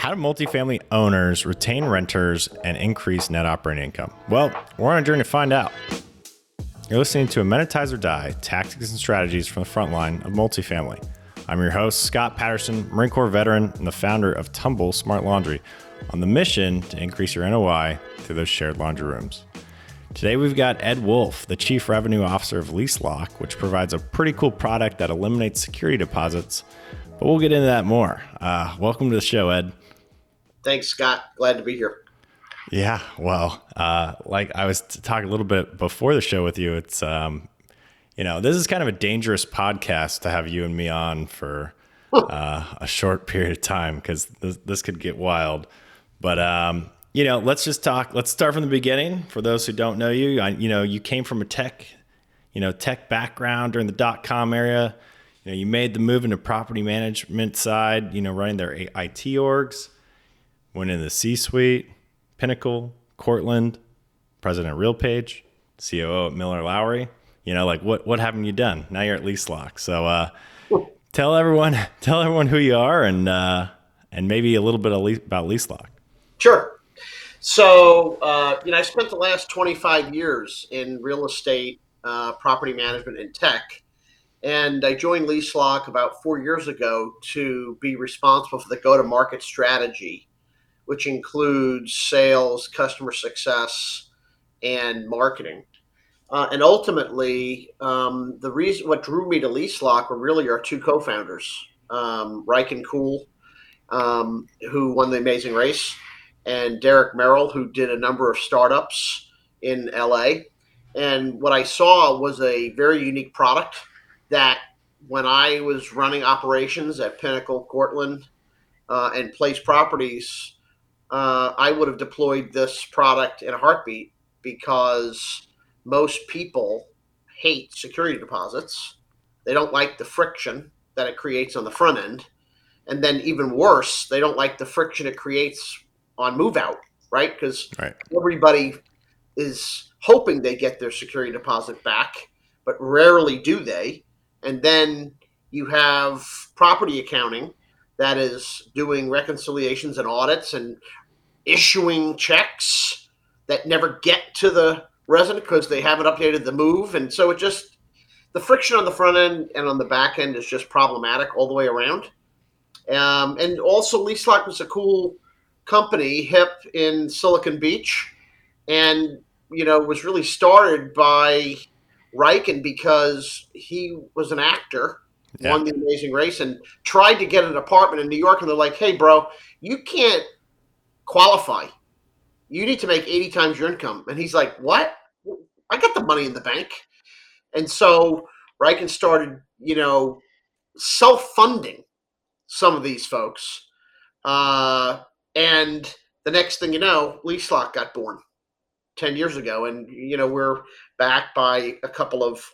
How do multifamily owners retain renters and increase net operating income? Well, we're on a journey to find out. You're listening to Amenitize or Die Tactics and Strategies from the front line of multifamily. I'm your host, Scott Patterson, Marine Corps veteran and the founder of Tumble Smart Laundry, on the mission to increase your NOI through those shared laundry rooms. Today we've got Ed Wolff, the Chief Revenue Officer of LeaseLock, which provides a pretty cool product that eliminates security deposits. But we'll get into that more. Uh, welcome to the show, Ed. Thanks, Scott. Glad to be here. Yeah, well, uh, like I was talking a little bit before the show with you, it's um, you know this is kind of a dangerous podcast to have you and me on for uh, a short period of time because this, this could get wild. But um, you know, let's just talk. Let's start from the beginning. For those who don't know you, I, you know, you came from a tech, you know, tech background during the dot com area. You know, you made the move into property management side. You know, running their IT orgs. Went in the C suite, Pinnacle, Cortland, President RealPage, COO at Miller Lowry. You know, like what what haven't you done? Now you're at LeaseLock. So uh, tell everyone tell everyone who you are and uh, and maybe a little bit about LeaseLock. Sure. So, uh, you know, I spent the last 25 years in real estate, uh, property management, and tech. And I joined LeaseLock about four years ago to be responsible for the go to market strategy, which includes sales, customer success, and marketing. Uh, and ultimately, um, the reason what drew me to LeaseLock were really our two co founders, um, Reichen Lehmkuhl, um, who won the amazing race and Derek Merrill, who did a number of startups in LA. And what I saw was a very unique product that when I was running operations at Pinnacle, Cortland, uh, and Place Properties, uh, I would have deployed this product in a heartbeat because most people hate security deposits. They don't like the friction that it creates on the front end. And then, even worse, they don't like the friction it creates on move out, right? Because right. everybody is hoping they get their security deposit back, but rarely do they. And then you have property accounting that is doing reconciliations and audits and issuing checks that never get to the resident because they haven't updated the move. And so it just, the friction on the front end and on the back end is just problematic all the way around. Um, and also, LeaseLock was a cool company, hip in Silicon Beach, and you know was really started by Reichen because he was an actor, yeah. won the Amazing Race, and tried to get an apartment in New York. And they're like, "Hey, bro, you can't qualify. You need to make eighty times your income." And he's like, "What? I got the money in the bank." And so Reichen started, you know, self-funding some of these folks. Uh, and the next thing you know, LeaseLock got born 10 years ago. And, you know, we're backed by a couple of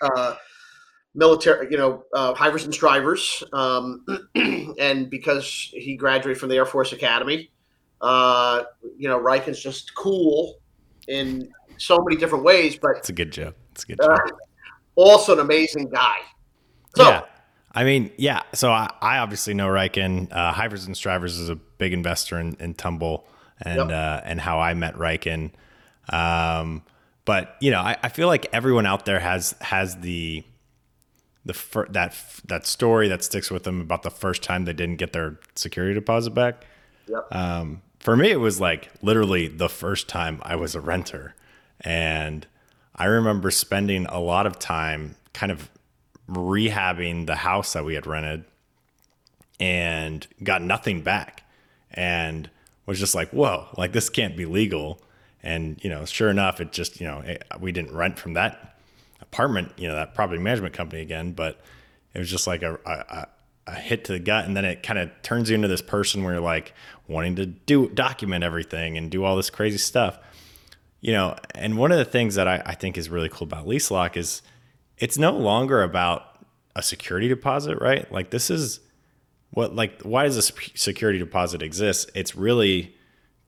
uh, military, you know, uh, hivers and strivers. Um, and because he graduated from the Air Force Academy, uh, you know, Reichen's just cool in so many different ways. But it's a good joke. It's a good joke. Uh, also an amazing guy. So, yeah. I mean, yeah. So I, I obviously know Reichen. Uh, Hivers and Strivers is a big investor in, in Tumble and yep. uh, and how I met Reichen. Um, but you know, I, I feel like everyone out there has has the the fir- that that story that sticks with them about the first time they didn't get their security deposit back. Yep. Um, for me, it was like literally the first time I was a renter, and I remember spending a lot of time kind of rehabbing the house that we had rented and got nothing back and was just like, whoa, like this can't be legal. And, you know, sure enough, it just, you know, it, we didn't rent from that apartment, you know, that property management company again, but it was just like a, a, a hit to the gut. And then it kind of turns you into this person where you're like wanting to do document everything and do all this crazy stuff. You know, and one of the things that I, I think is really cool about LeaseLock is it's no longer about a security deposit, right? Like this is what like why does a security deposit exist? It's really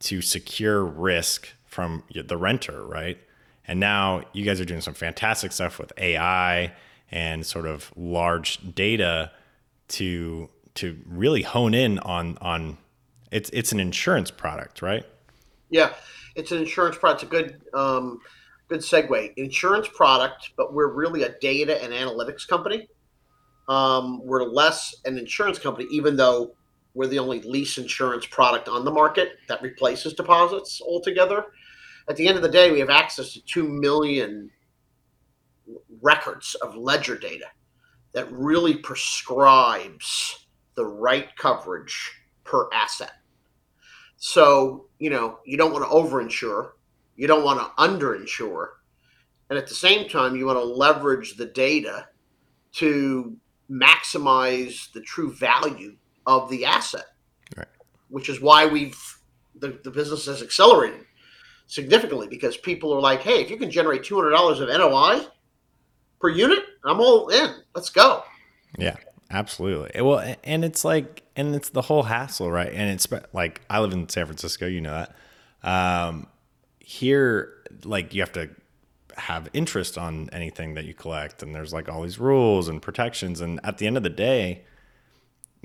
to secure risk from the renter, right? And now you guys are doing some fantastic stuff with AI and sort of large data to to really hone in on on it's it's an insurance product, right? Yeah, it's an insurance product. It's a good um, good segue. Insurance product, but we're really a data and analytics company. Um, we're less an insurance company, even though we're the only lease insurance product on the market that replaces deposits altogether. At the end of the day, we have access to 2 million records of ledger data that really prescribes the right coverage per asset. So, you know, you don't want to overinsure, you don't want to underinsure, and at the same time, you want to leverage the data to maximize the true value of the asset. Right. Which is why we've the, the business has accelerated significantly because people are like, hey, if you can generate two hundred dollars of NOI per unit, I'm all in. Let's go. Yeah, absolutely. Well, and it's like, and it's the whole hassle, right? And it's like I live in San Francisco, you know that. Um, here, like you have to have interest on anything that you collect, and there's like all these rules and protections, and at the end of the day,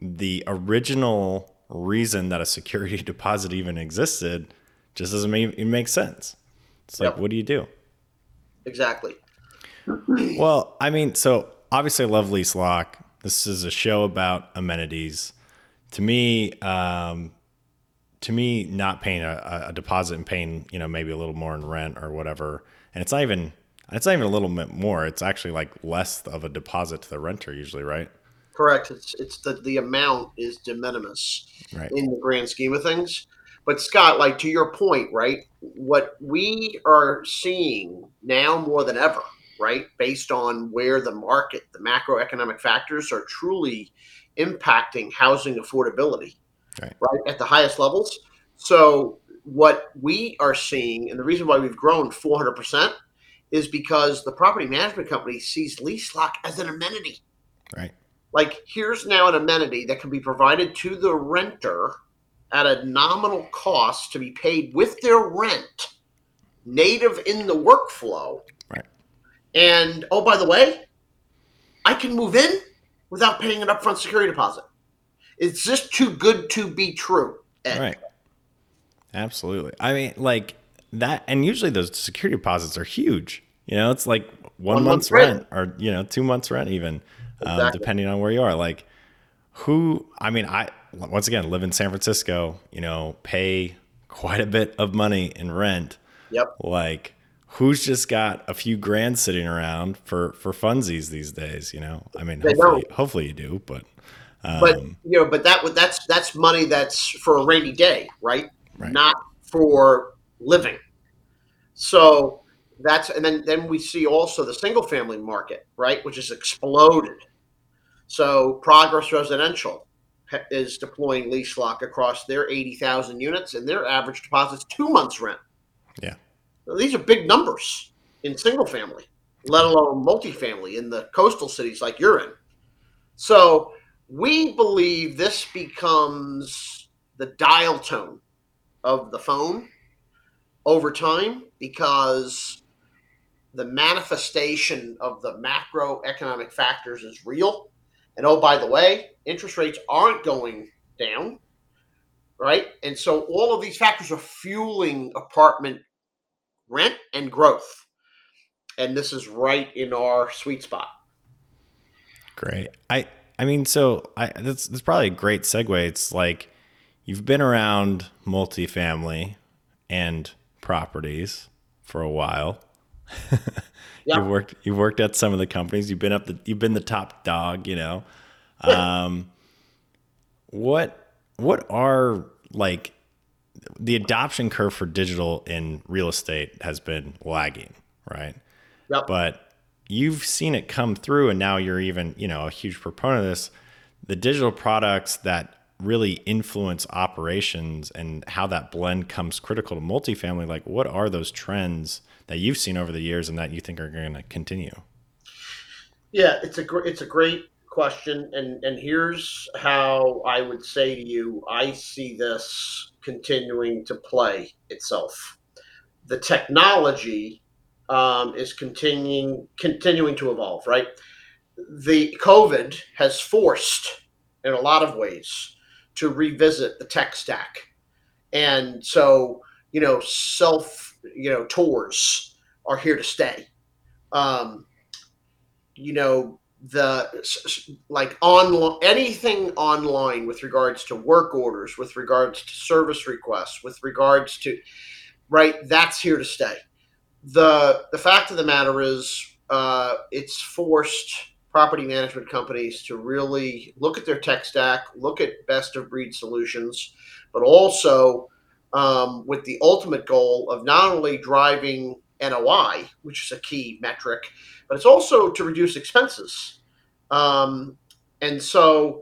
the original reason that a security deposit even existed just doesn't make it makes sense. It's like, yep. what do you do? Exactly. well, I mean, so obviously, I love LeaseLock. This is a show about amenities. To me, um, to me, not paying a, a, deposit and paying, you know, maybe a little more in rent or whatever, and it's not even it's not even a little bit more. It's actually like less of a deposit to the renter usually, right? Correct. It's it's the the amount is de minimis right. in the grand scheme of things. But Scott, like to your point, right? What we are seeing now more than ever, right, based on where the market, the macroeconomic factors are truly impacting housing affordability, right, right at the highest levels. So what we are seeing, and the reason why we've grown 400% is because the property management company sees LeaseLock as an amenity. Right like here's now an amenity that can be provided to the renter at a nominal cost to be paid with their rent native in the workflow right and oh by the way i can move in without paying an upfront security deposit it's just too good to be true Ed. right absolutely i mean like that and usually those security deposits are huge you know it's like one, one month's rent. rent or you know two months rent even um, exactly. um, depending on where you are. Like, who? I mean, I once again live in San Francisco. You know, pay quite a bit of money in rent. Yep. Like, who's just got a few grand sitting around for for funsies these days? You know, I mean, hopefully, hopefully you do, but. Um, but you know, but that that's that's money that's for a rainy day, right? right? Not for living. So that's and then then we see also the single family market, right, which has exploded. So Progress Residential is deploying LeaseLock across their 80,000 units and their average deposit's two months rent. Yeah. So these are big numbers in single family, let alone multifamily in the coastal cities like you're in. So we believe this becomes the dial tone of the phone over time because the manifestation of the macroeconomic factors is real and oh, by the way, interest rates aren't going down, right? And so all of these factors are fueling apartment rent and growth. And this is right in our sweet spot. Great. I I mean, so I that's that's probably a great segue. It's like you've been around multifamily and properties for a while. You've worked you've worked at some of the companies. You've been up the you've been the top dog, you know. Um, what what are like the adoption curve for digital in real estate has been lagging, right? Yep. But you've seen it come through and now you're even, you know, a huge proponent of this. The digital products that really influence operations and how that blend comes critical to multifamily, like what are those trends that you've seen over the years and that you think are going to continue? Yeah, it's a great it's a great question, and and here's how I would say to you: I see this continuing to play itself. The technology um, is continuing continuing to evolve. Right, the COVID has forced in a lot of ways to revisit the tech stack. And so, you know, self, you know, tours are here to stay. Um, you know, the like on anything online with regards to work orders, with regards to service requests, with regards to right, that's here to stay. The the fact of the matter is, uh, it's forced property management companies to really look at their tech stack, look at best of breed solutions, but also um, with the ultimate goal of not only driving NOI, which is a key metric, but it's also to reduce expenses. Um, and so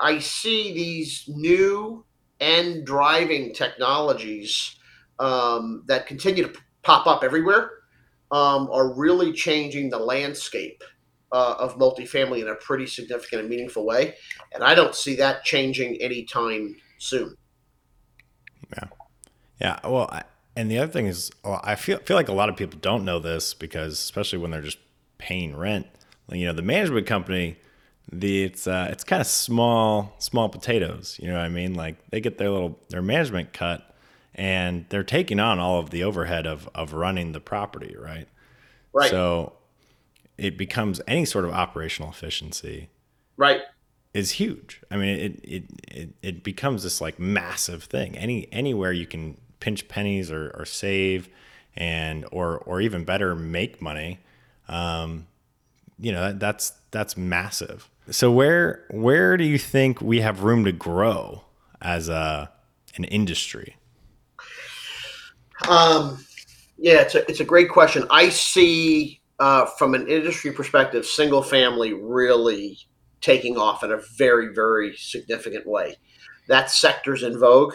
I see these new and driving technologies um, that continue to pop up everywhere um, are really changing the landscape uh, of multifamily in a pretty significant and meaningful way. And I don't see that changing anytime soon. Yeah. Yeah. Well, I, and the other thing is, well, I feel feel like a lot of people don't know this because, especially when they're just paying rent, you know, the management company, the it's uh, it's kind of small small potatoes. You know what I mean? Like they get their little their management cut, and they're taking on all of the overhead of of running the property, right? Right. So it becomes any sort of operational efficiency right is huge. I mean it it it, it becomes this like massive thing. Any anywhere you can pinch pennies or, or save and or or even better make money um, you know that, that's that's massive. So where where do you think we have room to grow as a an industry? Um yeah it's a, it's a great question. I see uh, from an industry perspective, single family really taking off in a very, very significant way. That sector's in vogue.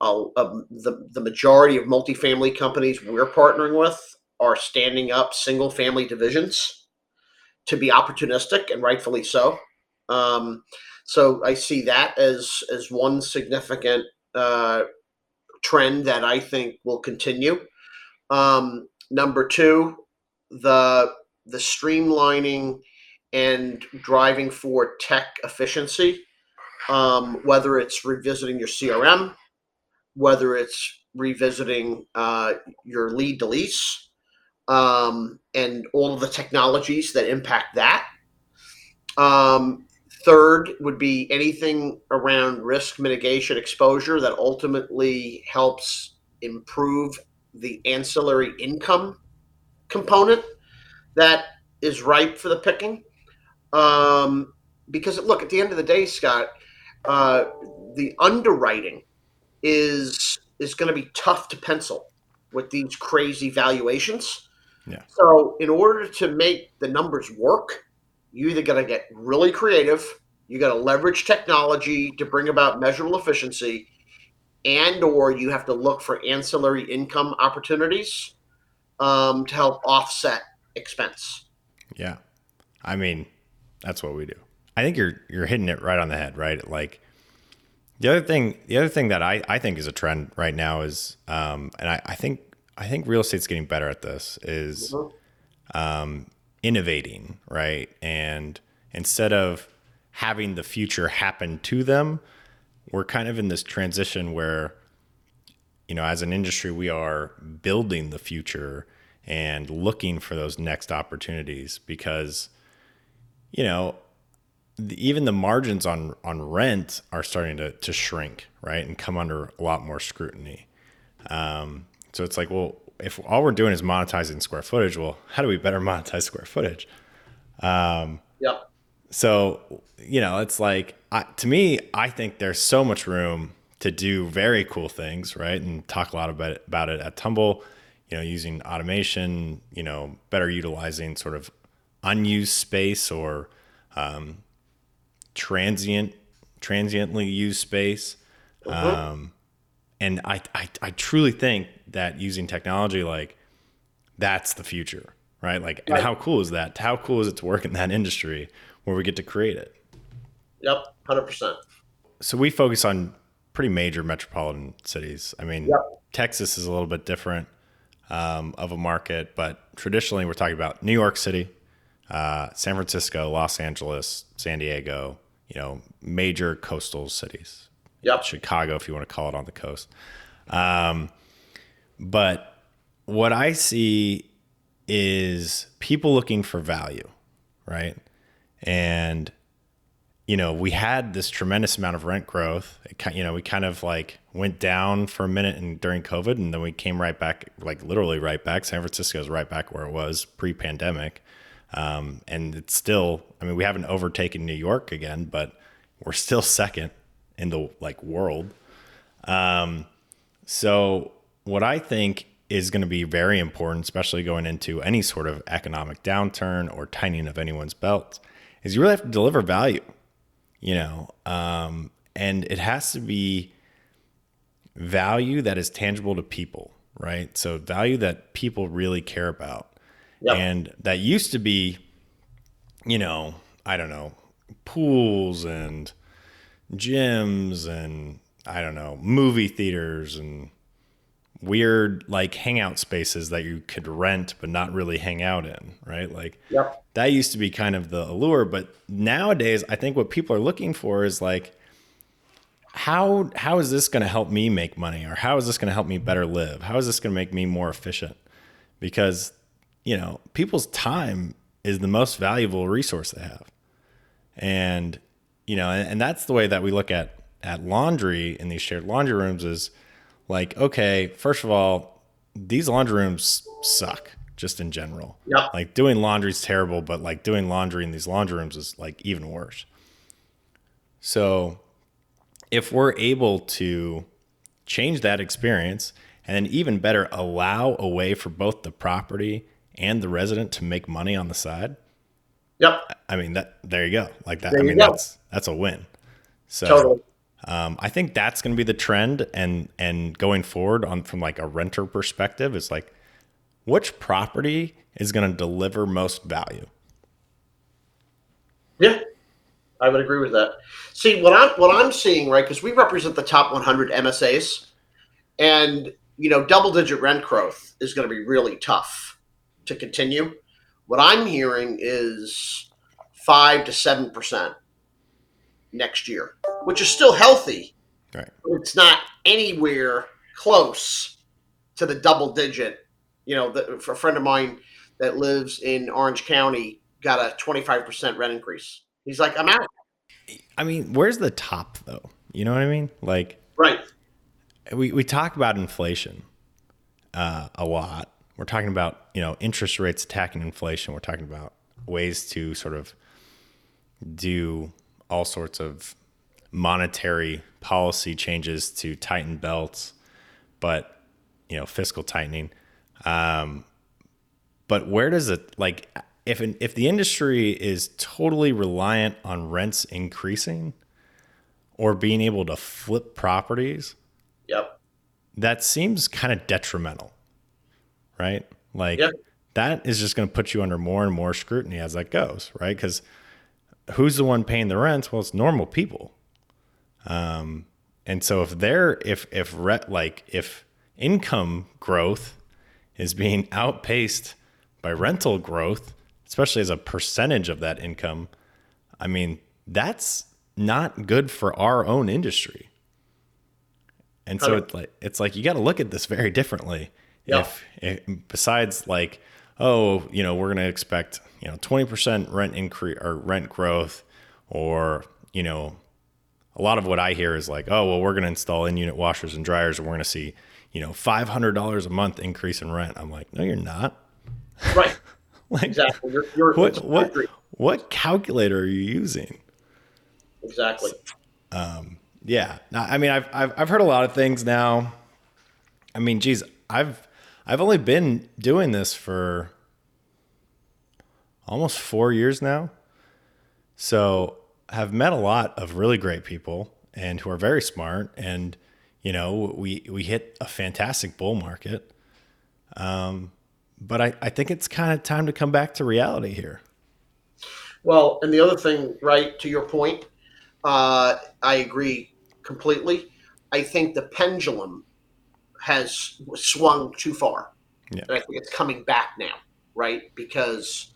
Uh, uh, the, the majority of multifamily companies we're partnering with are standing up single family divisions to be opportunistic and rightfully so. Um, so I see that as as one significant uh, trend that I think will continue. Um, number two, the the streamlining and driving for tech efficiency, um, whether it's revisiting your CRM, whether it's revisiting uh, your lead to lease, um, and all of the technologies that impact that. Um, third would be anything around risk mitigation exposure that ultimately helps improve the ancillary income component that is ripe for the picking. Um, because look, at the end of the day, Scott, uh, the underwriting is is going to be tough to pencil with these crazy valuations. Yeah. So, in order to make the numbers work, you either got to get really creative, you got to leverage technology to bring about measurable efficiency, and or you have to look for ancillary income opportunities um, to help offset expense. Yeah, I mean, that's what we do. I think you're you're hitting it right on the head, right? Like the other thing, the other thing that I, I think is a trend right now is, um, and I, I think I think real estate's getting better at this is mm-hmm. um, innovating, right? And instead of having the future happen to them, we're kind of in this transition where you know, as an industry, we are building the future and looking for those next opportunities because, you know, the, even the margins on on rent are starting to to shrink, right, and come under a lot more scrutiny. Um, so it's like, well, if all we're doing is monetizing square footage, well, how do we better monetize square footage? Um, yeah. So you know, it's like I, to me, I think there's so much room to do very cool things, right? And talk a lot about it, about it at Tumble, you know, using automation, you know, better utilizing sort of unused space or um, transient, transiently used space. Uh-huh. Um, and I, I, I truly think that using technology like that's the future, right? Like, right. how cool is that? How cool is it to work in that industry where we get to create it? Yep, hundred percent. So we focus on pretty major metropolitan cities. I mean, yep. Texas is a little bit different um, of a market, but traditionally we're talking about New York City, uh, San Francisco, Los Angeles, San Diego, you know, major coastal cities. Yep. Chicago, if you want to call it on the coast. Um, but what I see is people looking for value, right? And you know, we had this tremendous amount of rent growth. It, you know, we kind of like went down for a minute and during COVID, and then we came right back, like literally right back. San Francisco is right back where it was pre-pandemic, um, and it's still. I mean, we haven't overtaken New York again, but we're still second in the like world. Um, so what I think is going to be very important, especially going into any sort of economic downturn or tightening of anyone's belt, is you really have to deliver value you know, um, and it has to be value that is tangible to people, right? So value that people really care about. Yep. And that used to be, you know, I don't know, pools and gyms and I don't know, movie theaters and weird like hangout spaces that you could rent but not really hang out in, right? Like yep. that used to be kind of the allure, but nowadays I think what people are looking for is like how how is this going to help me make money or how is this going to help me better live? How is this going to make me more efficient? Because you know, people's time is the most valuable resource they have. And you know, and, and that's the way that we look at at laundry in these shared laundry rooms is like, okay, first of all, these laundry rooms suck just in general. Yeah. Like doing laundry is terrible, but like doing laundry in these laundry rooms is like even worse. So if we're able to change that experience and then even better allow a way for both the property and the resident to make money on the side. Yep. I mean that there you go. Like that. I mean go. that's that's a win. So totally. Um, I think that's going to be the trend, and and going forward on from like a renter perspective, is like which property is going to deliver most value. Yeah, I would agree with that. See what I'm what I'm seeing right because we represent the top 100 MSAs, and you know double digit rent growth is going to be really tough to continue. What I'm hearing is five to seven percent next year, which is still healthy. Right. It's not anywhere close to the double digit. You know, the, for a friend of mine that lives in Orange County got a 25% rent increase. He's like, I'm out. I mean, where's the top though? You know what I mean? Like, right. We, we talk about inflation uh, a lot. We're talking about, you know, interest rates attacking inflation. We're talking about ways to sort of do all sorts of monetary policy changes to tighten belts, but you know, fiscal tightening. Um, but where does it like if an, if the industry is totally reliant on rents increasing or being able to flip properties? Yep. That seems kind of detrimental, right? Like that is just going to put you under more and more scrutiny as that goes, right? Because who's the one paying the rents? Well, it's normal people. Um, and so if they're if if re, like if income growth is being outpaced by rental growth, especially as a percentage of that income, I mean that's not good for our own industry. And so it's like it's like you got to look at this very differently. Yeah. If, if besides like oh, you know, we're going to expect, you know, 20% rent increase or rent growth or, you know, a lot of what I hear is like, oh, well, we're going to install in unit washers and dryers and we're going to see, you know, $500 a month increase in rent. I'm like, no, you're not. Right. like, exactly. You're, you're what, what, what calculator are you using? Exactly. Um, yeah. I mean, I've, I've, I've heard a lot of things now. I mean, geez, I've, I've only been doing this for almost four years now. So have met a lot of really great people and who are very smart. And, you know, we, we hit a fantastic bull market. Um, but I, I think it's kind of time to come back to reality here. Well, and the other thing, right, to your point, uh, I agree completely. I think the pendulum has swung too far. Yeah. And I think it's coming back now, right? Because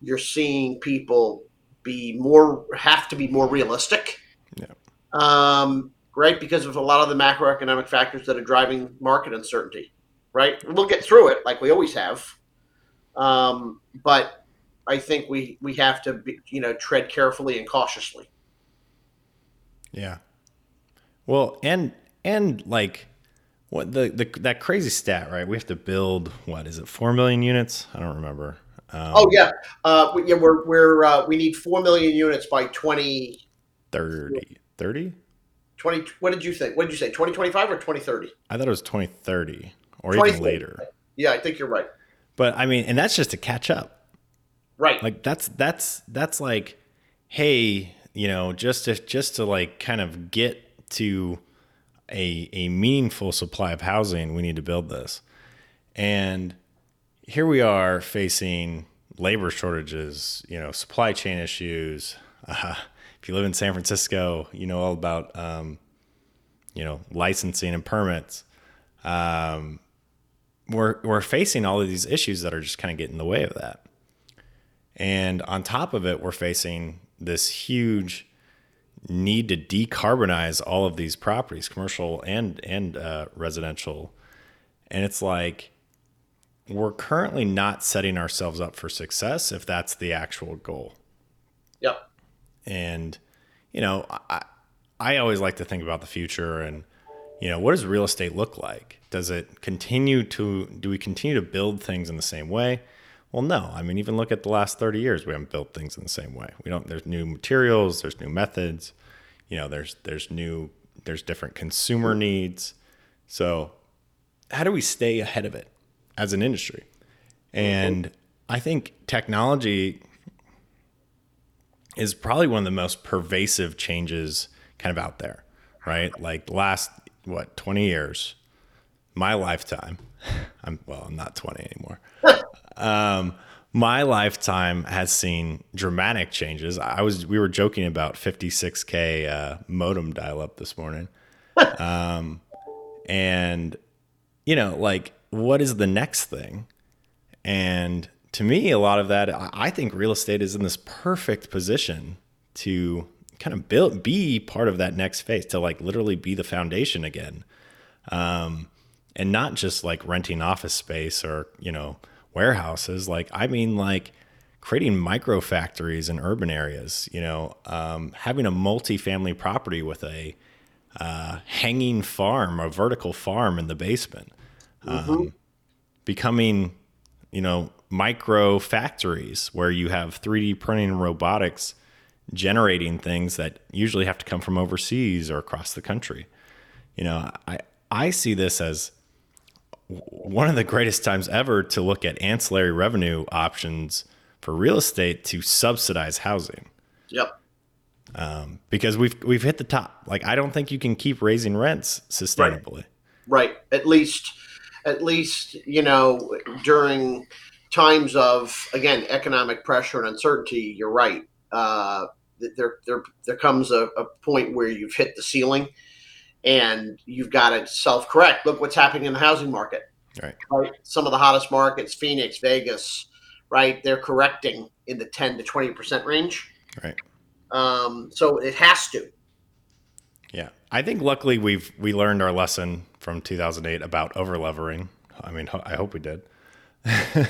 you're seeing people be more have to be more realistic. Yeah. Um, right, because of a lot of the macroeconomic factors that are driving market uncertainty. Right, we'll get through it like we always have, um, but I think we we have to be, you know tread carefully and cautiously. Yeah. Well, and and like what the, the that crazy stat, right? We have to build what is it, four million units? I don't remember. Um, oh yeah, uh, we, yeah. We're we're uh, we need four million units by 20, 30. 30? 20 What did you think? What did you say? Twenty twenty five or twenty thirty? I thought it was twenty thirty or even later. Yeah, I think you're right. But I mean, and that's just to catch up. Right. Like that's that's that's like, hey, you know, just to just to like kind of get to a a meaningful supply of housing, we need to build this. And here we are facing labor shortages, you know, supply chain issues. Uh, if you live in San Francisco, you know all about, um, you know, licensing and permits. Um, we're we're facing all of these issues that are just kind of getting in the way of that. And on top of it, we're facing this huge need to decarbonize all of these properties, commercial and and uh, residential. And it's like we're currently not setting ourselves up for success if that's the actual goal. Yep. And you know, I I always like to think about the future and you know, what does real estate look like? Does it continue to do we continue to build things in the same way? Well, no. I mean, even look at the last 30 years, we haven't built things in the same way. We don't there's new materials, there's new methods, you know, there's there's new there's different consumer needs. So, how do we stay ahead of it as an industry? And I think technology is probably one of the most pervasive changes kind of out there, right? Like last what 20 years, my lifetime. I'm well, I'm not 20 anymore. Um, my lifetime has seen dramatic changes. I was we were joking about 56k uh, modem dial up this morning, um, and you know, like what is the next thing? And to me, a lot of that, I think real estate is in this perfect position to kind of build, be part of that next phase, to like literally be the foundation again, um, and not just like renting office space or you know warehouses. Like, I mean, like creating micro factories in urban areas, you know, um, having a multi-family property with a uh, hanging farm, a vertical farm in the basement, mm-hmm. um, becoming, you know, micro factories where you have 3D printing and robotics generating things that usually have to come from overseas or across the country. You know, I, I see this as one of the greatest times ever to look at ancillary revenue options for real estate to subsidize housing. Yep. Um, because we've we've hit the top. Like I don't think you can keep raising rents sustainably. Right. right. At least, at least you know during times of again economic pressure and uncertainty. You're right. Uh, there there there comes a, a point where you've hit the ceiling and you've got to self correct. Look what's happening in the housing market. Right. right. Some of the hottest markets, Phoenix, Vegas, right? They're correcting in the 10 to 20% range. Right. Um, so it has to. Yeah. I think luckily we've we learned our lesson from 2008 about overlevering. I mean, I hope we did.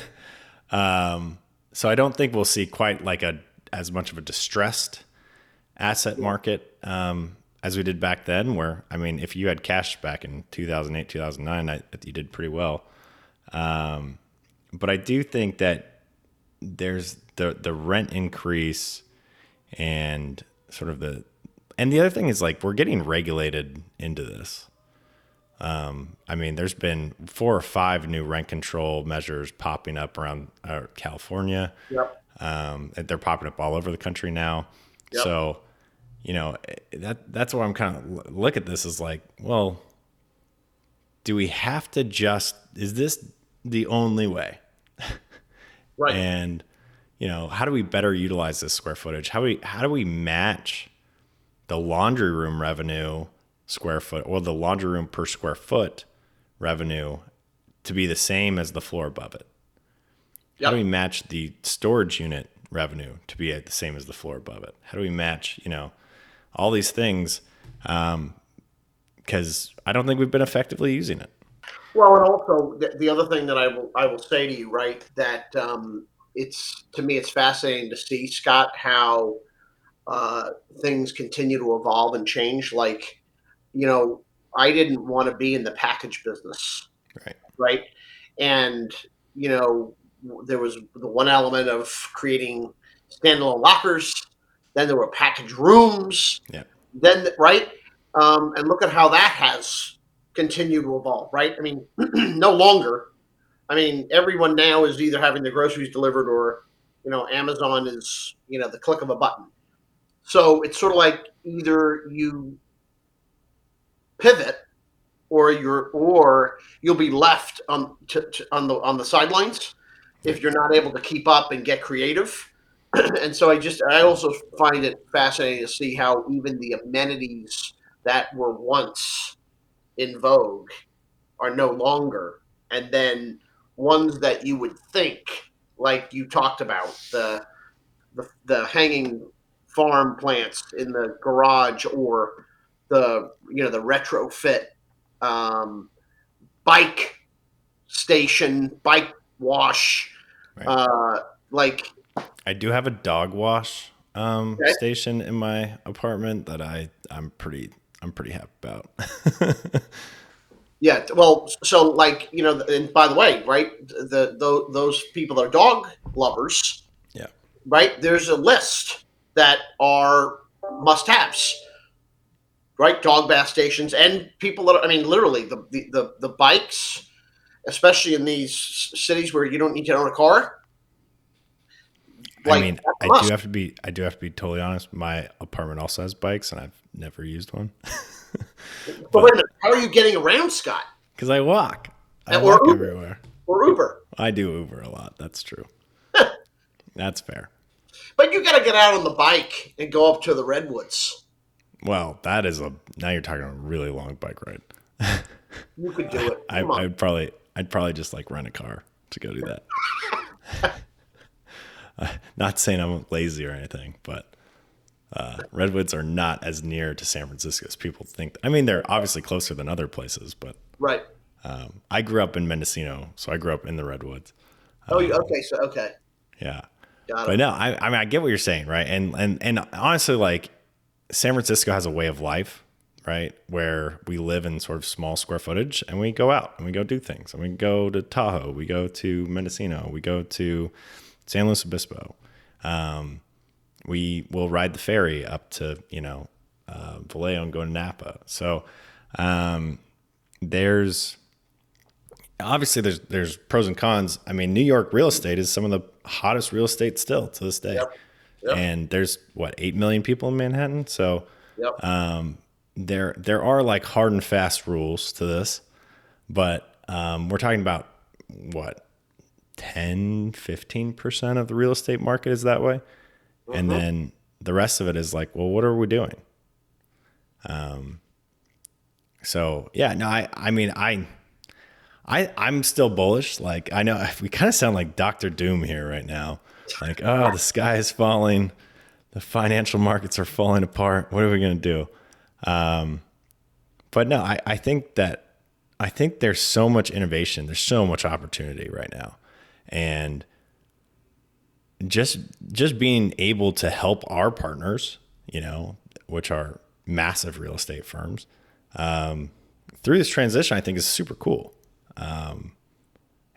um, so I don't think we'll see quite like a as much of a distressed asset market um, as we did back then, where I mean, if you had cash back in 2008, 2009, I, you did pretty well. Um, but I do think that there's the the rent increase and sort of the and the other thing is like we're getting regulated into this. Um, I mean, there's been four or five new rent control measures popping up around uh, California. Yep. Um, they're popping up all over the country now. Yep. So you know eh, that that's where I'm kind of look at this as like, well, do we have to just is this the only way? right. And you know, how do we better utilize this square footage? How do we how do we match the laundry room revenue square foot or the laundry room per square foot revenue to be the same as the floor above it? Yep. How do we match the storage unit revenue to be at the same as the floor above it? How do we match, you know, all these things? Um, because I don't think we've been effectively using it. Well, and also the, the other thing that I will I will say to you, right, that um, it's to me it's fascinating to see Scott how uh, things continue to evolve and change. Like, you know, I didn't want to be in the package business, right? Right, and you know, there was the one element of creating standalone lockers. Then there were package rooms. Yeah. Then right, um, and look at how that has continued to evolve. Right. I mean, no longer. I mean, everyone now is either having their groceries delivered or, you know, Amazon is you know the click of a button. So it's sort of like either you pivot or you're or you'll be left on to, to, on the on the sidelines if you're not able to keep up and get creative. and so I just I also find it fascinating to see how even the amenities that were once in vogue are no longer, and then ones that you would think, like you talked about, the the, the hanging farm plants in the garage or the you know the retrofit um, bike station, bike wash, right. uh, like. I do have a dog wash um, okay. station in my apartment that I I'm pretty I'm pretty happy about. yeah, well, so like you know, and by the way, right, the, the those people that are dog lovers, yeah, right. There's a list that are must-haves right? Dog bath stations and people that are, I mean, literally the, the, the, the, bikes, especially in these cities where you don't need to own a car. Like, I mean, I do have to be, I do have to be totally honest. My apartment also has bikes and I've never used one. but, but wait a minute, how are you getting around, Scott? Because I walk. I or walk Uber. everywhere. Or Uber. I do Uber a lot. That's true. That's fair. But you got to get out on the bike and go up to the redwoods. Well, that is a now you're talking a really long bike ride. you could do it. I, would probably I'd probably just like rent a car to go do that. Uh, not saying I'm lazy or anything, but uh, redwoods are not as near to San Francisco as people think. I mean, they're obviously closer than other places, but right. Um, I grew up in Mendocino, so I grew up in the redwoods. Oh, um, okay, so okay. Yeah, but no, I, I mean, I get what you're saying, right? And and and honestly, like San Francisco has a way of life, right? Where we live in sort of small square footage and we go out and we go do things. And we go to Tahoe, we go to Mendocino, we go to San Luis Obispo. Um, we will ride the ferry up to, you know, uh, Vallejo and go to Napa. So um, there's obviously there's there's pros and cons. I mean, New York real estate is some of the hottest real estate still to this day. Yep. Yep. And there's what eight million people in Manhattan, so yep. um, there there are like hard and fast rules to this, but um, we're talking about what 10 15 percent of the real estate market is that way, mm-hmm. and then the rest of it is like, well, what are we doing? Um. So yeah, no, I I mean I. I, I'm still bullish. Like I know we kind of sound like Doctor Doom here right now like, oh, the sky is falling, the financial markets are falling apart. What are we going to do? Um, but no, I, I think that I think there's so much innovation, there's so much opportunity right now, and just just being able to help our partners, you know, which are massive real estate firms, um, through this transition, I think is super cool. Um,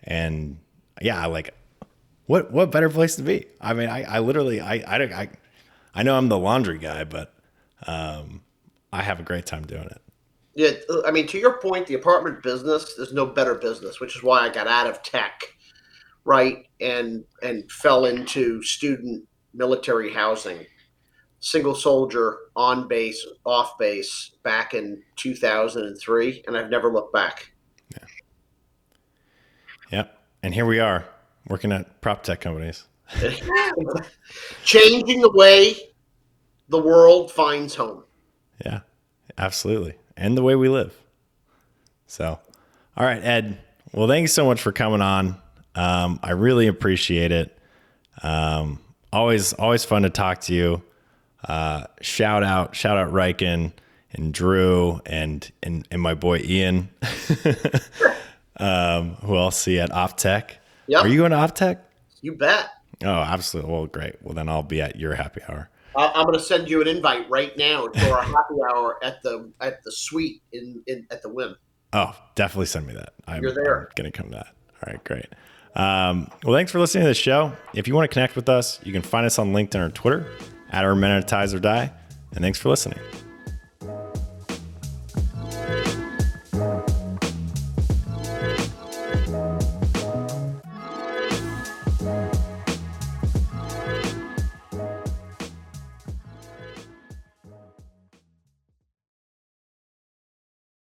and yeah, like what what better place to be? I mean, I, I literally I, I I I know I'm the laundry guy, but um, I have a great time doing it. Yeah, I mean, to your point, the apartment business, there's no better business, which is why I got out of tech, right, and and fell into student military housing, single soldier on base, off base, back in 2003, and I've never looked back. Yeah. Yep, and here we are working at prop tech companies. Changing the way the world finds home. Yeah, absolutely. And the way we live. So, all right, Ed. Well, thanks so much for coming on. Um, I really appreciate it. Um, always always fun to talk to you. Uh, shout out shout out Reichen and Drew and and, and my boy Ian, um, who I'll see at OpTech. Yep. Are you going to OpTech? You bet. Oh, absolutely. Well, great. Well, then I'll be at your happy hour. I'm going to send you an invite right now to our happy hour at the at the suite in, in at the Wynn. Oh, definitely send me that. I'm, You're there. going to come to that. All right, great. Um, well, thanks for listening to the show. If you want to connect with us, you can find us on LinkedIn or Twitter at Amenitize or Die. And thanks for listening.